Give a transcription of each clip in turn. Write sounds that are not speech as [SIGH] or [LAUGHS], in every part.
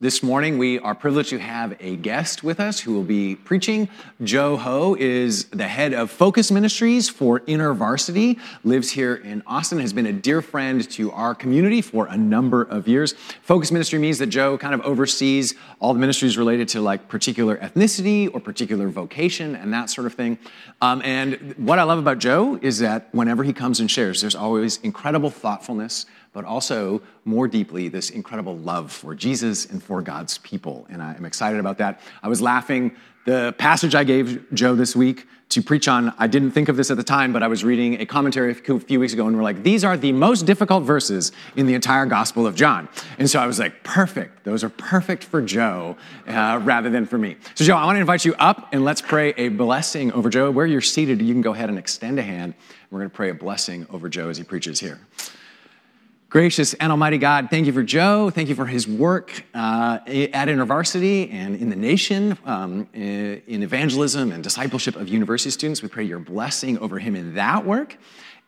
This morning, we are privileged to have a guest with us who will be preaching. Joe Ho is the head of Focus Ministries for InterVarsity, lives here in Austin, has been a dear friend to our community for a number of years. Focus Ministry means that Joe kind of oversees all the ministries related to like particular ethnicity or particular vocation and that sort of thing. Um, and what I love about Joe is that whenever he comes and shares, there's always incredible thoughtfulness but also more deeply this incredible love for Jesus and for God's people. And I'm excited about that. I was laughing. The passage I gave Joe this week to preach on, I didn't think of this at the time, but I was reading a commentary a few weeks ago and we're like, these are the most difficult verses in the entire Gospel of John. And so I was like, perfect. Those are perfect for Joe uh, rather than for me. So, Joe, I want to invite you up and let's pray a blessing over Joe. Where you're seated, you can go ahead and extend a hand. We're going to pray a blessing over Joe as he preaches here. Gracious and Almighty God, thank you for Joe. Thank you for his work uh, at InterVarsity and in the nation um, in evangelism and discipleship of university students. We pray your blessing over him in that work.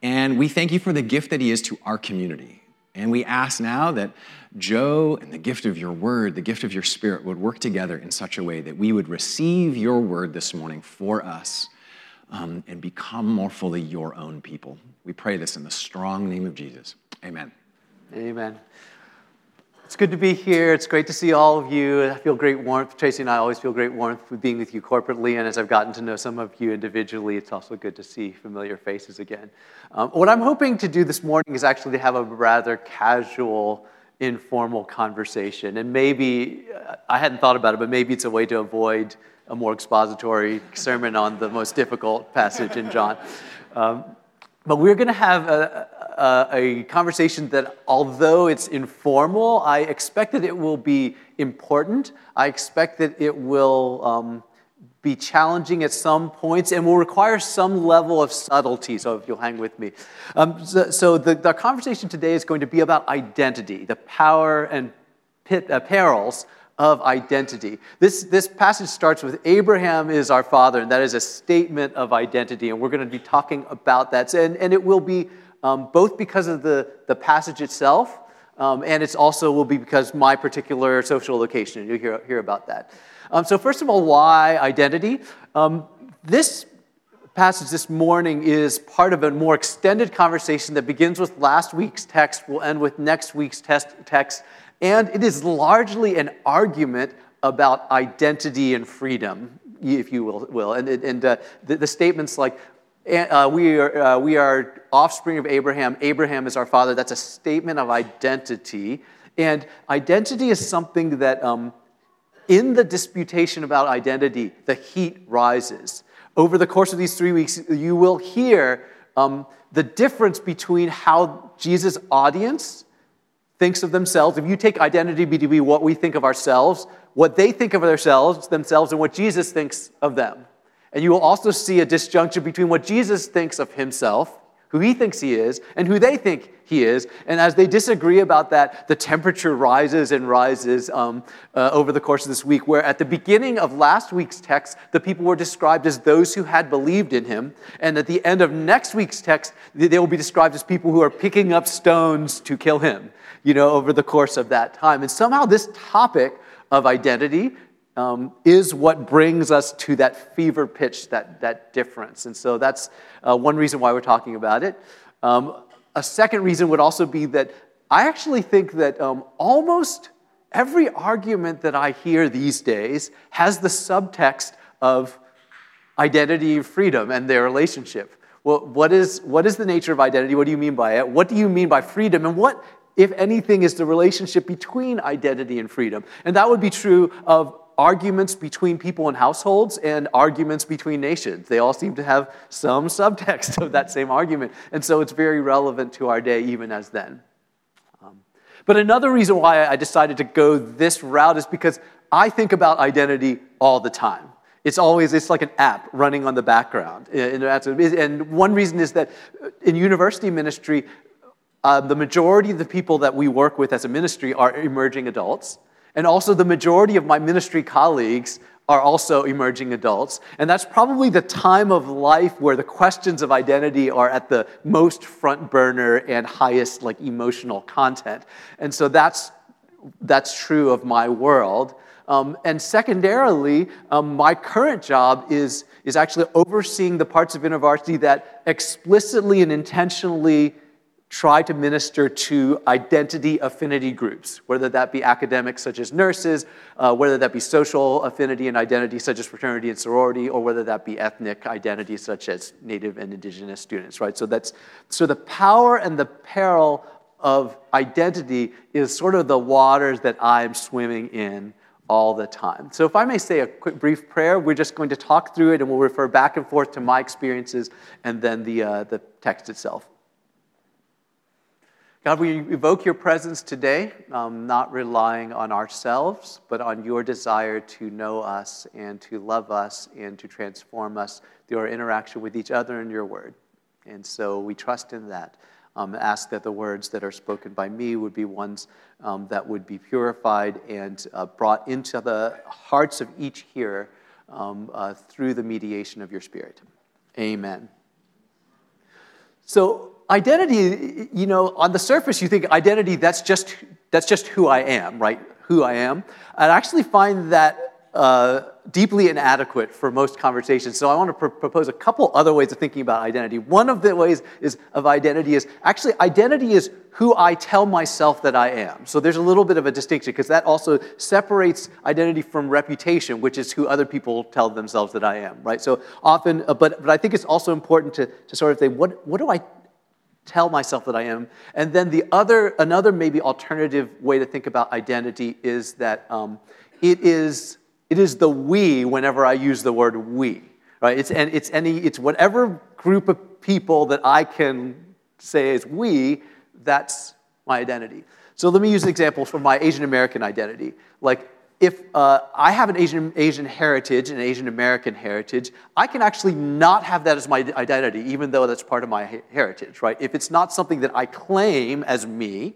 And we thank you for the gift that he is to our community. And we ask now that Joe and the gift of your word, the gift of your spirit, would work together in such a way that we would receive your word this morning for us um, and become more fully your own people. We pray this in the strong name of Jesus. Amen. Amen. It's good to be here. It's great to see all of you. I feel great warmth. Tracy and I always feel great warmth with being with you corporately. And as I've gotten to know some of you individually, it's also good to see familiar faces again. Um, what I'm hoping to do this morning is actually to have a rather casual, informal conversation. And maybe, I hadn't thought about it, but maybe it's a way to avoid a more expository sermon on the most difficult passage in John. Um, but we're going to have a, a, a, conversation that, although it's informal, I expect that it will be important. I expect that it will um, be challenging at some points and will require some level of subtlety. So, if you'll hang with me. Um, so, so the, the, conversation today is going to be about identity, the power and pit, uh, perils of identity. This, this passage starts with Abraham is our father, and that is a statement of identity, and we're going to be talking about that. And, and it will be um, both because of the, the passage itself, um, and it's also will be because my particular social location. And You'll hear, hear about that. Um, so, first of all, why identity? Um, this passage this morning is part of a more extended conversation that begins with last week's text, will end with next week's test, text, and it is largely an argument about identity and freedom, if you will. will. And, and uh, the, the, statements like, uh, we, are, uh, we are offspring of Abraham, Abraham is our father, that's a statement of identity. And identity is something that, um, in the disputation about identity, the heat rises. Over the course of these three weeks, you will hear um, the difference between how Jesus' audience thinks of themselves, if you take identity to be what we think of ourselves, what they think of themselves, themselves, and what Jesus thinks of them. And you will also see a disjunction between what Jesus thinks of himself, who he thinks he is, and who they think he is. And as they disagree about that, the temperature rises and rises um, uh, over the course of this week. Where at the beginning of last week's text, the people were described as those who had believed in him. And at the end of next week's text, they will be described as people who are picking up stones to kill him you know, over the course of that time. And somehow this topic of identity um, is what brings us to that fever pitch, that, that difference. And so that's uh, one reason why we're talking about it. Um, a second reason would also be that I actually think that um, almost every argument that I hear these days has the subtext of identity and freedom and their relationship. Well, what is, what is the nature of identity? What do you mean by it? What do you mean by freedom? And what if anything, is the relationship between identity and freedom. And that would be true of arguments between people and households and arguments between nations. They all seem to have some [LAUGHS] subtext of that same argument. And so it's very relevant to our day, even as then. Um, but another reason why I decided to go this route is because I think about identity all the time. It's always, it's like an app running on the background. And one reason is that in university ministry, uh, the majority of the people that we work with as a ministry are emerging adults. And also, the majority of my ministry colleagues are also emerging adults. And that's probably the time of life where the questions of identity are at the most front burner and highest like emotional content. And so that's that's true of my world. Um, and secondarily, um, my current job is, is actually overseeing the parts of InterVarsity that explicitly and intentionally try to minister to identity affinity groups, whether that be academics such as nurses, uh, whether that be social affinity and identity such as fraternity and sorority, or whether that be ethnic identity such as native and indigenous students, right? So that's so the power and the peril of identity is sort of the waters that I'm swimming in all the time. So if I may say a quick brief prayer, we're just going to talk through it and we'll refer back and forth to my experiences and then the, uh, the text itself. God, we evoke your presence today, um, not relying on ourselves, but on your desire to know us and to love us and to transform us through our interaction with each other and your word. And so we trust in that. Um, ask that the words that are spoken by me would be ones um, that would be purified and uh, brought into the hearts of each hearer um, uh, through the mediation of your Spirit. Amen. So, identity, you know, on the surface, you think identity, that's just, that's just who I am, right? Who I am. I actually find that uh, deeply inadequate for most conversations. So I want to pr- propose a couple other ways of thinking about identity. One of the ways is, of identity is actually identity is who I tell myself that I am. So there's a little bit of a distinction because that also separates identity from reputation, which is who other people tell themselves that I am, right? So often, uh, but, but I think it's also important to, to sort of say, what, what do I tell myself that I am. And then the other, another maybe alternative way to think about identity is that um, it is it is the we whenever I use the word we. Right? It's, and it's any it's whatever group of people that I can say is we. That's my identity. So let me use an example for my Asian American identity. Like if uh, I have an Asian, Asian heritage, an Asian American heritage, I can actually not have that as my identity, even though that's part of my heritage, right? If it's not something that I claim as me,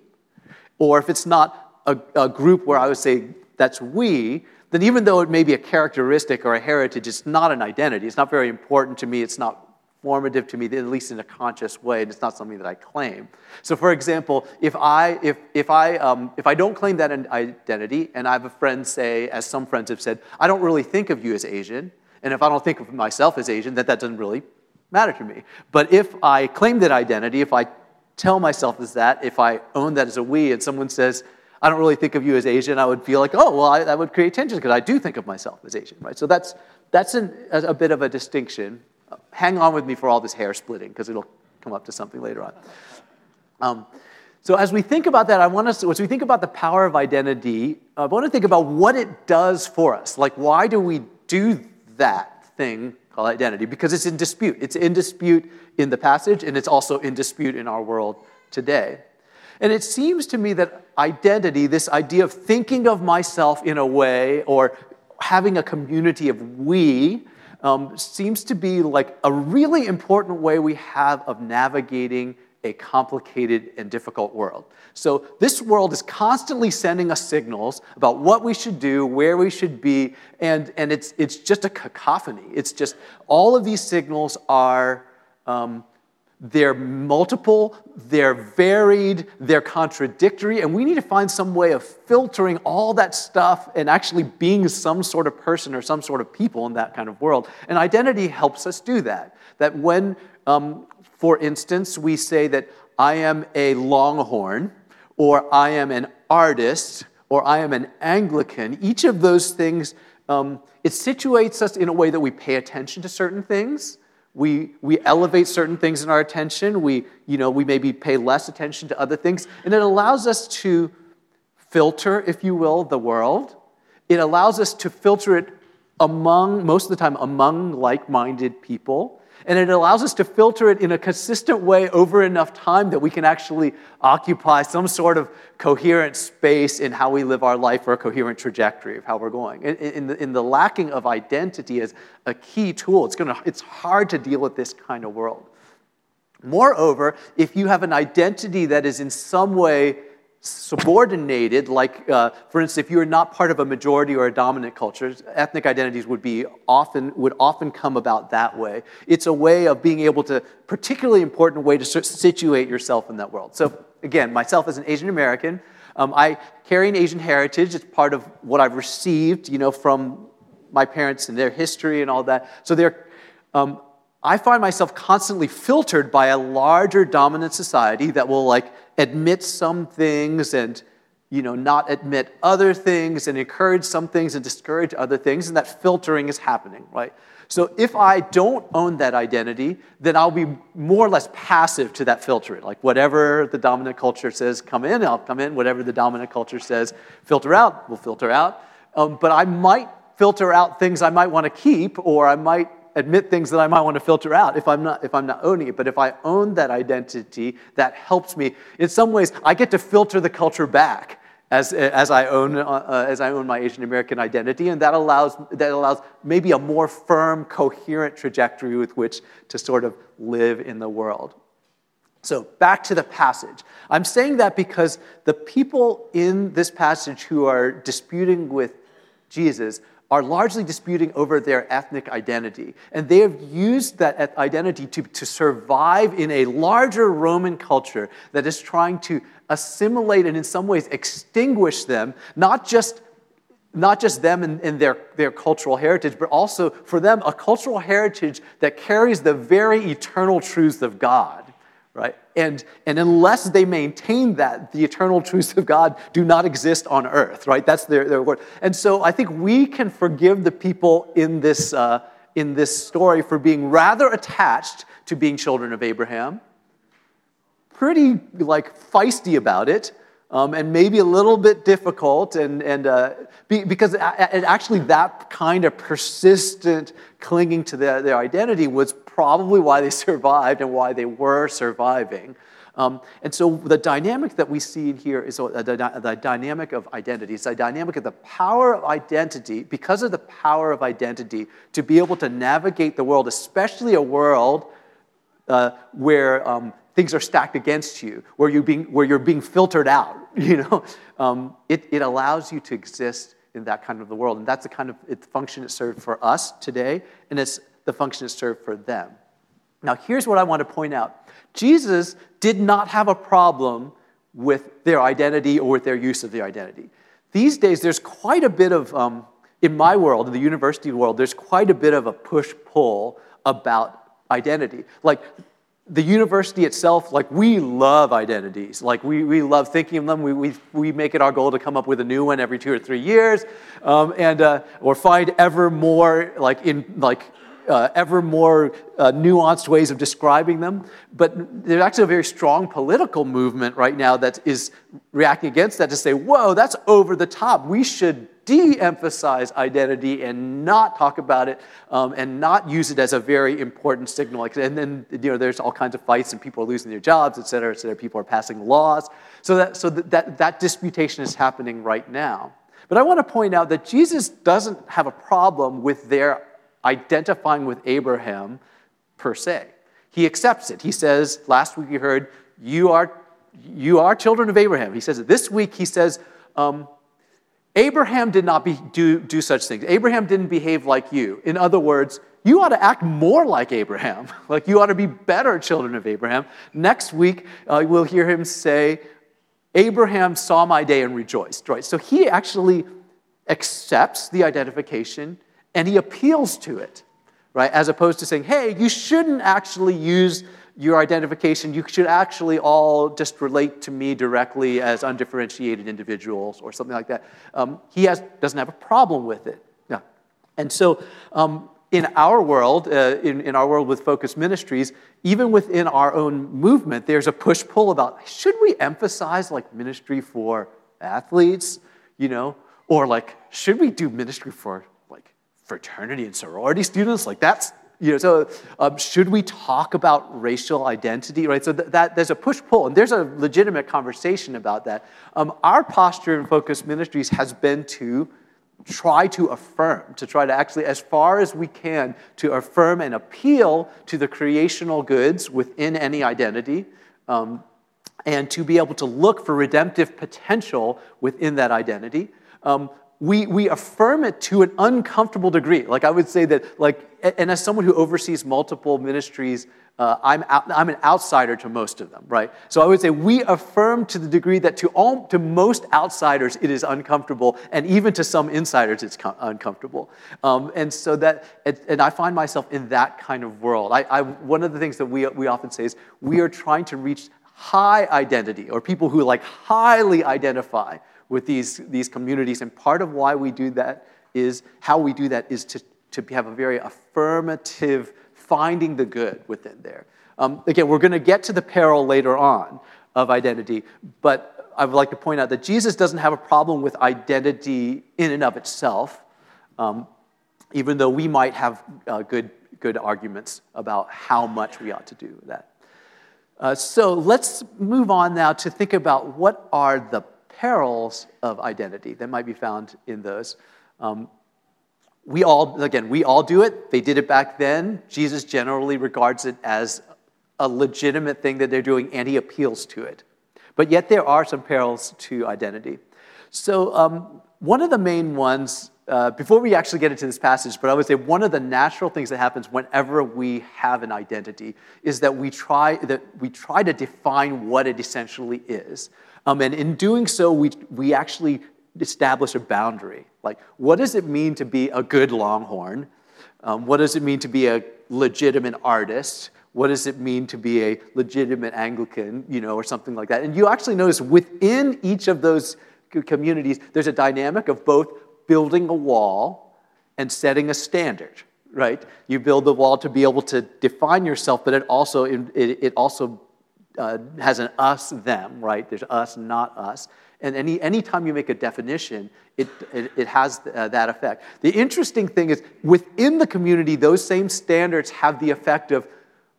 or if it's not a, a group where I would say that's we, then even though it may be a characteristic or a heritage, it's not an identity. It's not very important to me. It's not formative to me, at least in a conscious way, and it's not something that I claim. So, for example, if I, if, if I, um, if I don't claim that identity, and I have a friend say, as some friends have said, I don't really think of you as Asian, and if I don't think of myself as Asian, that that doesn't really matter to me. But if I claim that identity, if I tell myself as that, if I own that as a we, and someone says, I don't really think of you as Asian, I would feel like, oh, well, I, that would create tension because I do think of myself as Asian, right? So that's, that's an, a, a bit of a distinction hang on with me for all this hair splitting because it'll come up to something later on. Um, so as we think about that, I want us to, as we think about the power of identity, I want to think about what it does for us. Like, why do we do that thing called identity? Because it's in dispute. It's in dispute in the passage, and it's also in dispute in our world today. And it seems to me that identity, this idea of thinking of myself in a way or having a community of we, um, seems to be like a really important way we have of navigating a complicated and difficult world. So, this world is constantly sending us signals about what we should do, where we should be, and, and it's, it's just a cacophony. It's just all of these signals are um, they're multiple, they're varied, they're contradictory, and we need to find some way of filtering all that stuff and actually being some sort of person or some sort of people in that kind of world. And identity helps us do that. That when, um, for instance, we say that I am a Longhorn, or I am an artist, or I am an Anglican, each of those things, um, it situates us in a way that we pay attention to certain things we, we elevate certain things in our attention. We, you know, we maybe pay less attention to other things. And it allows us to filter, if you will, the world. It allows us to filter it among, most of the time, among like minded people. And it allows us to filter it in a consistent way over enough time that we can actually occupy some sort of coherent space in how we live our life or a coherent trajectory of how we're going. In, in, the, in the lacking of identity as a key tool, it's, gonna, it's hard to deal with this kind of world. Moreover, if you have an identity that is in some way subordinated, like, uh, for instance, if you're not part of a majority or a dominant culture, ethnic identities would be often, would often come about that way. It's a way of being able to, particularly important way to situate yourself in that world. So again, myself as an Asian American, Um, I carry an Asian heritage. It's part of what I've received, you know, from my parents and their history and all that. So they're, um, I find myself constantly filtered by a larger dominant society that will like admit some things and you know not admit other things and encourage some things and discourage other things and that filtering is happening right so if I don't own that identity, then I'll be more or less passive to that filtering. Like whatever the dominant culture says, come in, I'll come in. Whatever the dominant culture says, filter out, we'll filter out. Um, but I might filter out things I might want to keep, or I might admit things that I might want to filter out if I'm not if I'm not owning it. But if I own that identity, that helps me. In some ways, I get to filter the culture back as, as, I own, uh, as I own my Asian American identity, and that allows, that allows maybe a more firm, coherent trajectory with which to sort of live in the world. So, back to the passage. I'm saying that because the people in this passage who are disputing with Jesus are largely disputing over their ethnic identity. And they have used that identity to, to survive in a larger Roman culture that is trying to assimilate and in some ways extinguish them, not just not just them and, and, their, their cultural heritage, but also for them a cultural heritage that carries the very eternal truths of God, right? And, and unless they maintain that, the eternal truths of God do not exist on earth, right? That's their, their word. And so I think we can forgive the people in this, uh, in this story for being rather attached to being children of Abraham pretty like feisty about it um, and maybe a little bit difficult and, and uh, be, because actually that kind of persistent clinging to their, their identity was probably why they [LAUGHS] survived and why they were surviving um, and so the dynamic that we see in here is the, dynamic of identity. It's the dynamic of the power of identity, because of the power of identity, to be able to navigate the world, especially a world uh, where um, things are stacked against you, where, you being, where you're being filtered out, [LAUGHS] you know, um, it, it allows you to exist in that kind of the world. And that's the kind of the function it served for us today, and it's the function it served for them. Now, here's what I want to point out Jesus did not have a problem with their identity or with their use of their identity. These days, there's quite a bit of, um, in my world, in the university world, there's quite a bit of a push pull about identity. Like, the university itself, like we love identities. Like we, we love thinking of them. We, we, we make it our goal to come up with a new one every two or three years, um, and uh, or find ever more like in like uh, ever more uh, nuanced ways of describing them. But there's actually a very strong political movement right now that is reacting against that to say, whoa, that's over the top. We should de emphasize identity and not talk about it um, and not use it as a very important signal. Like, and then you know, there's all kinds of fights and people are losing their jobs, et cetera, et cetera. People are passing laws. So, that, so that, that, that disputation is happening right now. But I want to point out that Jesus doesn't have a problem with their identifying with Abraham per se. He accepts it. He says, last week you heard, you are, you are children of Abraham. He says it. This week he says, um, Abraham did not be, do, do such things. Abraham didn't behave like you. In other words, you ought to act more like Abraham. [LAUGHS] like you ought to be better children of Abraham. Next week, uh, we'll hear him say, Abraham saw my day and rejoiced. Right? So he actually accepts the identification and he appeals to it, right? As opposed to saying, hey, you shouldn't actually use your identification. You should actually all just relate to me directly as undifferentiated individuals or something like that. Um, he has, doesn't have a problem with it. Yeah. And so, um, in our world, uh, in, in our world with focus ministries, even within our own movement, there's a push pull about should we emphasize like ministry for athletes, you know, or like should we do ministry for like fraternity and sorority students. Like that's you know, so um, should we talk about racial identity, right? So th- that there's a push pull, and there's a legitimate conversation about that. Um, our posture in Focus Ministries has been to try to affirm, to try to actually, as far as we can, to affirm and appeal to the creational goods within any identity, um, and to be able to look for redemptive potential within that identity. Um, we, we affirm it to an uncomfortable degree. Like I would say that, like, and as someone who oversees multiple ministries, uh, I'm, out, I'm an outsider to most of them, right? So I would say we affirm to the degree that to, all, to most outsiders it is uncomfortable, and even to some insiders it's com- uncomfortable. Um, and so that, and I find myself in that kind of world. I, I, one of the things that we, we often say is we are trying to reach high identity, or people who like highly identify with these, these communities. And part of why we do that is how we do that is to, to have a very affirmative finding the good within there. Um, again, we're going to get to the peril later on of identity, but I would like to point out that Jesus doesn't have a problem with identity in and of itself, um, even though we might have uh, good, good arguments about how much we ought to do that. Uh, so let's move on now to think about what are the perils of identity that might be found in those. Um, we all, again, we all do it. They did it back then. Jesus generally regards it as a legitimate thing that they're doing, and he appeals to it. But yet, there are some perils to identity. So, um, one of the main ones, uh, before we actually get into this passage, but I would say one of the natural things that happens whenever we have an identity is that we try, that we try to define what it essentially is. Um, and in doing so, we, we actually establish a boundary. Like, what does it mean to be a good Longhorn? Um, what does it mean to be a legitimate artist? What does it mean to be a legitimate Anglican, you know, or something like that? And you actually notice within each of those communities, there's a dynamic of both building a wall and setting a standard, right? You build the wall to be able to define yourself, but it also, it, it also uh, has an us them, right? There's us, not us. And any anytime you make a definition, it, it, it has uh, that effect. The interesting thing is within the community, those same standards have the effect of,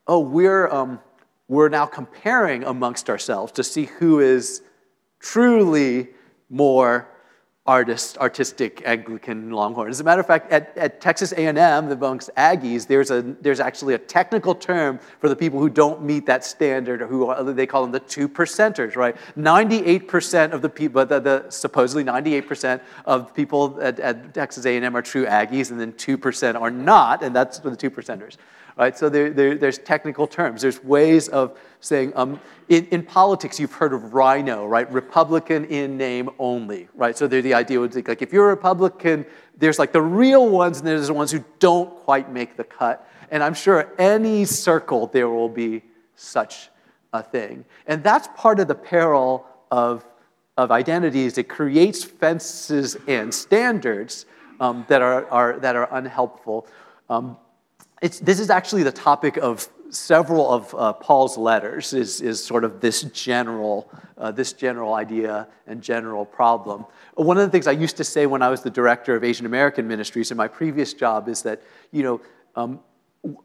oh, we're, um, we're now comparing amongst ourselves to see who is truly more artist, artistic Anglican Longhorn. As a matter of fact, at, at Texas A&M, the amongst Aggies, there's, a, there's actually a technical term for the people who don't meet that standard, or who are, they call them the two percenters, right? 98% of the people, the, the supposedly 98% of people at, at Texas A&M are true Aggies, and then 2% are not, and that's the two percenters right? So there, there, there's technical terms. There's ways of saying, um, in, in, politics, you've heard of RINO, right? Republican in name only, right? So the idea would be like, if you're a Republican, there's like the real ones, and there's the ones who don't quite make the cut. And I'm sure any circle there will be such a thing. And that's part of the peril of, of identities. It creates fences and standards um, that, are, are, that are unhelpful. Um, it's, this is actually the topic of several of uh, Paul's letters is, is sort of this general, uh, this general idea and general problem. One of the things I used to say when I was the director of Asian American ministries in my previous job is that, you know, um,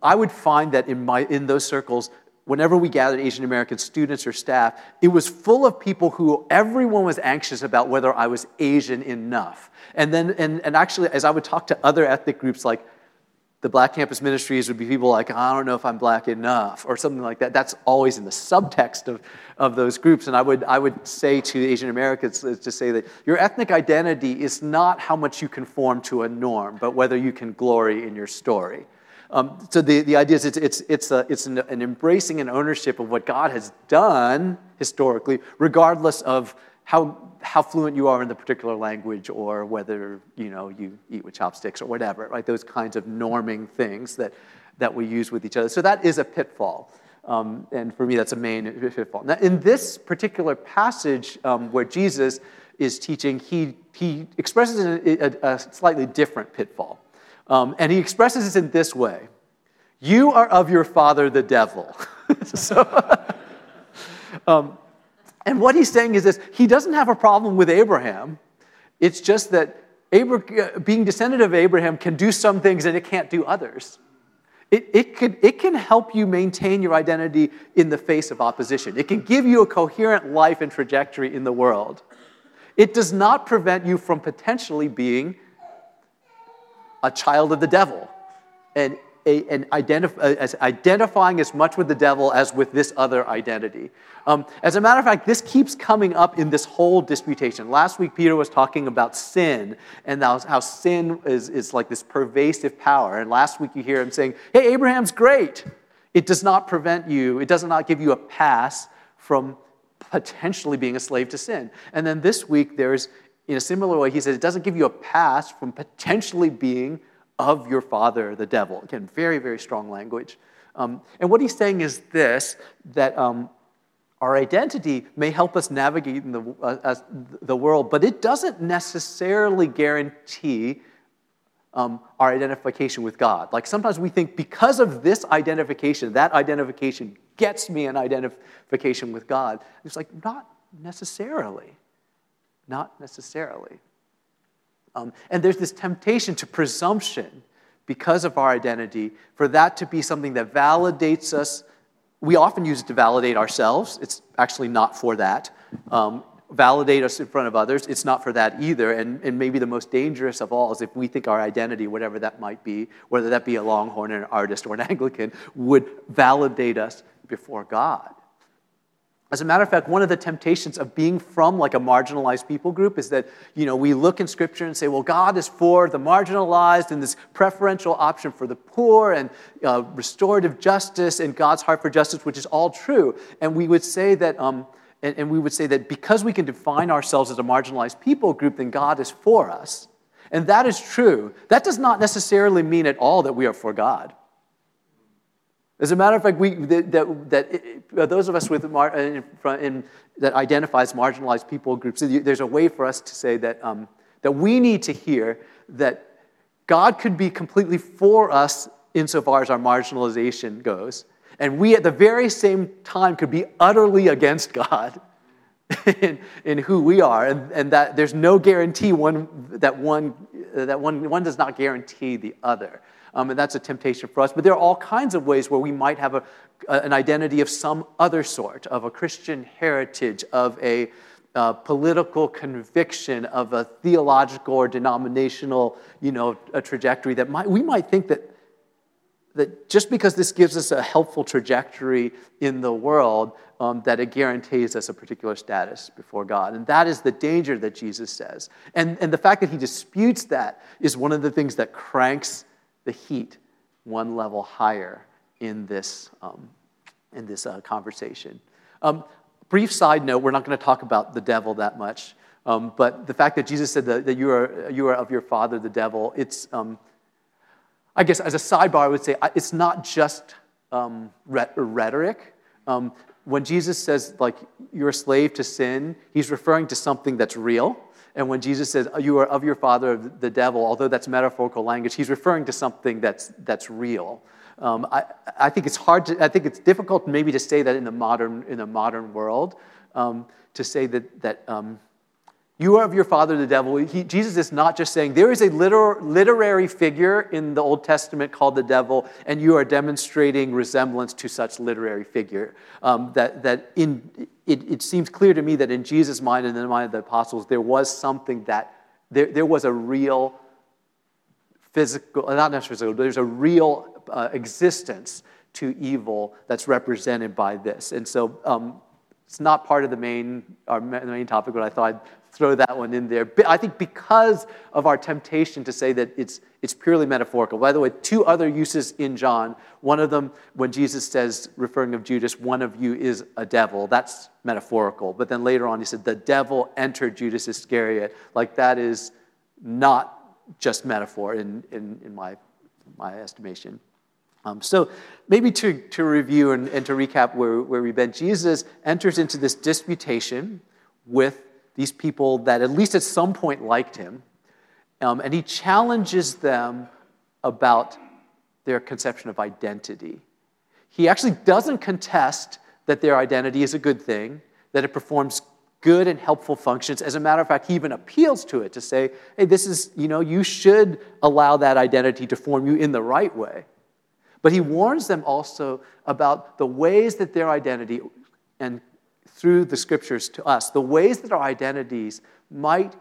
I would find that in, my, in those circles, whenever we gathered Asian American students or staff, it was full of people who everyone was anxious about whether I was Asian enough. And then, and, and actually, as I would talk to other ethnic groups like the black campus ministries would be people like, I don't know if I'm black enough, or something like that. That's always in the subtext of, of those groups. And I would, I would say to Asian Americans to say that your ethnic identity is not how much you conform to a norm, but whether you can glory in your story. Um, so the, the idea is it's, it's, it's, a, it's an, an embracing and ownership of what God has done historically, regardless of how, how fluent you are in the particular language or whether you, know, you eat with chopsticks or whatever, right? Those kinds of norming things that, that we use with each other. So that is a pitfall. Um, and for me, that's a main pitfall. Now, in this particular passage um, where Jesus is teaching, he, he expresses a, a, a slightly different pitfall. Um, and he expresses it in this way You are of your father, the devil. [LAUGHS] so, [LAUGHS] um, and what he's saying is this he doesn't have a problem with Abraham. It's just that Abraham, being descendant of Abraham can do some things and it can't do others. It, it, could, it can help you maintain your identity in the face of opposition. It can give you a coherent life and trajectory in the world. It does not prevent you from potentially being a child of the devil. And a, an identif- as identifying as much with the devil as with this other identity. Um, as a matter of fact, this keeps coming up in this whole disputation. Last week, Peter was talking about sin and how, sin is, is like this pervasive power. And last week, you hear him saying, Hey, Abraham's great. It does not prevent you, it does not give you a pass from potentially being a slave to sin. And then this week, there's, in a similar way, he says, It doesn't give you a pass from potentially being of your father, the devil. Again, very, very strong language. Um, and what he's saying is this that um, our identity may help us navigate in the, uh, the world, but it doesn't necessarily guarantee um, our identification with God. Like sometimes we think because of this identification, that identification gets me an identification with God. It's like, not necessarily. Not necessarily. Um, and there's this temptation to presumption because of our identity for that to be something that validates us. We often use it to validate ourselves. It's actually not for that. Um, validate us in front of others. It's not for that either. And, and maybe the most dangerous of all is if we think our identity, whatever that might be, whether that be a Longhorn, an artist, or an [LAUGHS] Anglican, would validate us before God. As a matter of fact, one of the temptations of being from like a marginalized people group is that, you know, we look in scripture and say, well, God is for the marginalized and this preferential option for the poor and uh, restorative justice and God's heart for justice, which is all true. And we would say that, um, and, and we would say that because we can define ourselves as a marginalized people group, then God is for us. And that is true. That does not necessarily mean at all that we are for God. As a matter of fact, we, that, that, that it, uh, those of us with mar, in, in, that identifies marginalized people groups, there's a way for us to say that, um, that we need to hear that God could be completely for us insofar as our marginalization goes, and we at the very same time could be utterly against God [LAUGHS] in, in who we are, and, and that there's no guarantee one, that, one, that one, one does not guarantee the other. Um, and that's a temptation for us. But there are all kinds of ways where we might have a, an identity of some other sort, of a Christian heritage, of a uh, political conviction, of a theological or denominational you know, a trajectory that might, we might think that, that just because this gives us a helpful trajectory in the world, um, that it guarantees us a particular status before God. And that is the danger that Jesus says. And, and the fact that he disputes that is one of the things that cranks the heat one level higher in this, um, in this uh, conversation. Um, brief side note we're not going to talk about the devil that much, um, but the fact that Jesus said that, that, you, are, you are of your father, the devil, it's, um, I guess, as a sidebar, I would say it's not just um, rhetoric. Um, when Jesus says, like, you're a slave to sin, he's referring to something that's real. And when Jesus says, You are of your father, the devil, although that's metaphorical language, he's referring to something that's, that's real. Um, I, I think it's hard to, I think it's difficult maybe to say that in the modern, in the modern world, um, to say that, that um, you are of your father, the devil. He, Jesus is not just saying there is a liter- literary figure in the Old Testament called the devil, and you are demonstrating resemblance to such literary figure. Um, that that in, it, it seems clear to me that in Jesus' mind and in the mind of the apostles, there was something that there, there was a real physical, not necessarily physical, but there's a real uh, existence to evil that's represented by this. And so um, it's not part of the main, our main topic, but I thought I'd throw that one in there. I think because of our temptation to say that it's, it's purely metaphorical. By the way, two other uses in John. One of them, when Jesus says, referring of Judas, one of you is a devil, that's metaphorical. But then later on, he said, the devil entered Judas Iscariot. Like that is not just metaphor in, in, in my, my estimation. Um, so, maybe to, to review and, and to recap where, where we've been, Jesus enters into this disputation with these people that at least at some point liked him, um, and he challenges them about their conception of identity. He actually doesn't contest that their identity is a good thing, that it performs good and helpful functions. As a matter of fact, he even appeals to it to say, hey, this is, you know, you should allow that identity to form you in the right way. But he warns them also about the ways that their identity and through the scriptures to us, the ways that our identities might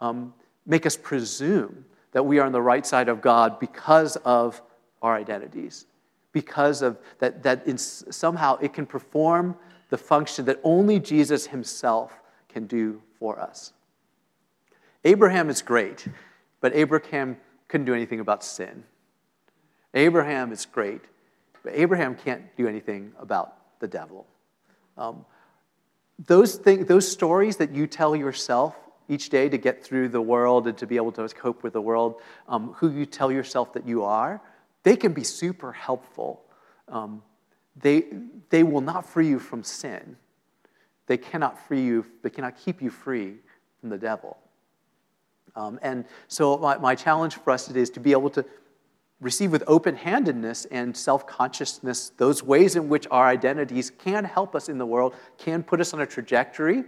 um, make us presume that we are on the right side of God because of our identities because of that, that in, somehow it can perform the function that only Jesus himself can do for us. Abraham is great, but Abraham couldn't do anything about sin. Abraham is great, but Abraham can't do anything about the devil. Um, those, thing, those stories that you tell yourself each day to get through the world and to be able to cope with the world, um, who you tell yourself that you are, they can be super helpful. Um, they, they will not free you from sin. They cannot free you, they cannot keep you free from the devil. Um, and so, my, my challenge for us today is to be able to receive with open handedness and self consciousness those ways in which our identities can help us in the world, can put us on a trajectory,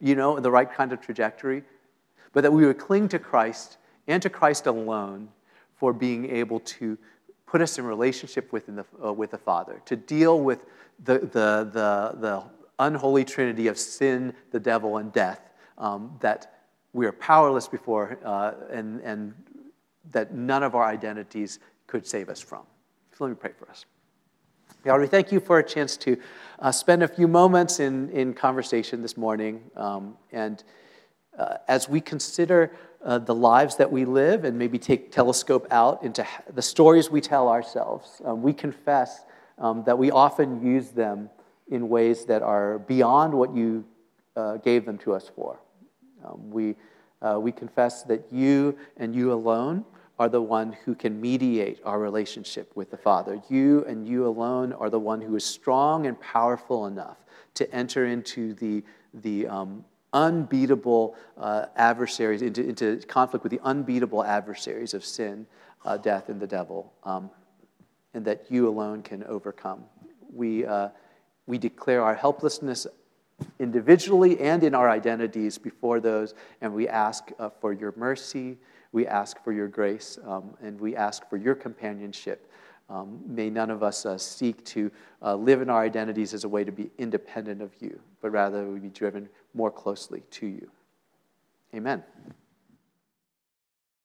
you know, the right kind of trajectory, but that we would cling to Christ and to Christ alone for being able to put us in relationship with the, uh, with the Father, to deal with the, the, the, the unholy trinity of sin, the devil, and death um, that we are powerless before uh, and, and that none of our identities could save us from. So let me pray for us. God, we thank you for a chance to uh, spend a few moments in, in conversation this morning. Um, and uh, as we consider uh, the lives that we live and maybe take telescope out into the stories we tell ourselves, um, we confess um, that we often use them in ways that are beyond what you uh, gave them to us for. Um, we, uh, we confess that you and you alone are the one who can mediate our relationship with the Father. You and you alone are the one who is strong and powerful enough to enter into the, the um, unbeatable uh, adversaries, into, into conflict with the unbeatable adversaries of sin, uh, death, and the devil, um, and that you alone can overcome. We, uh, we declare our helplessness individually and in our identities before those, and we ask uh, for your mercy we ask for your grace um, and we ask for your companionship. Um, may none of us uh, seek to uh, live in our identities as a way to be independent of you, but rather we be driven more closely to you. Amen.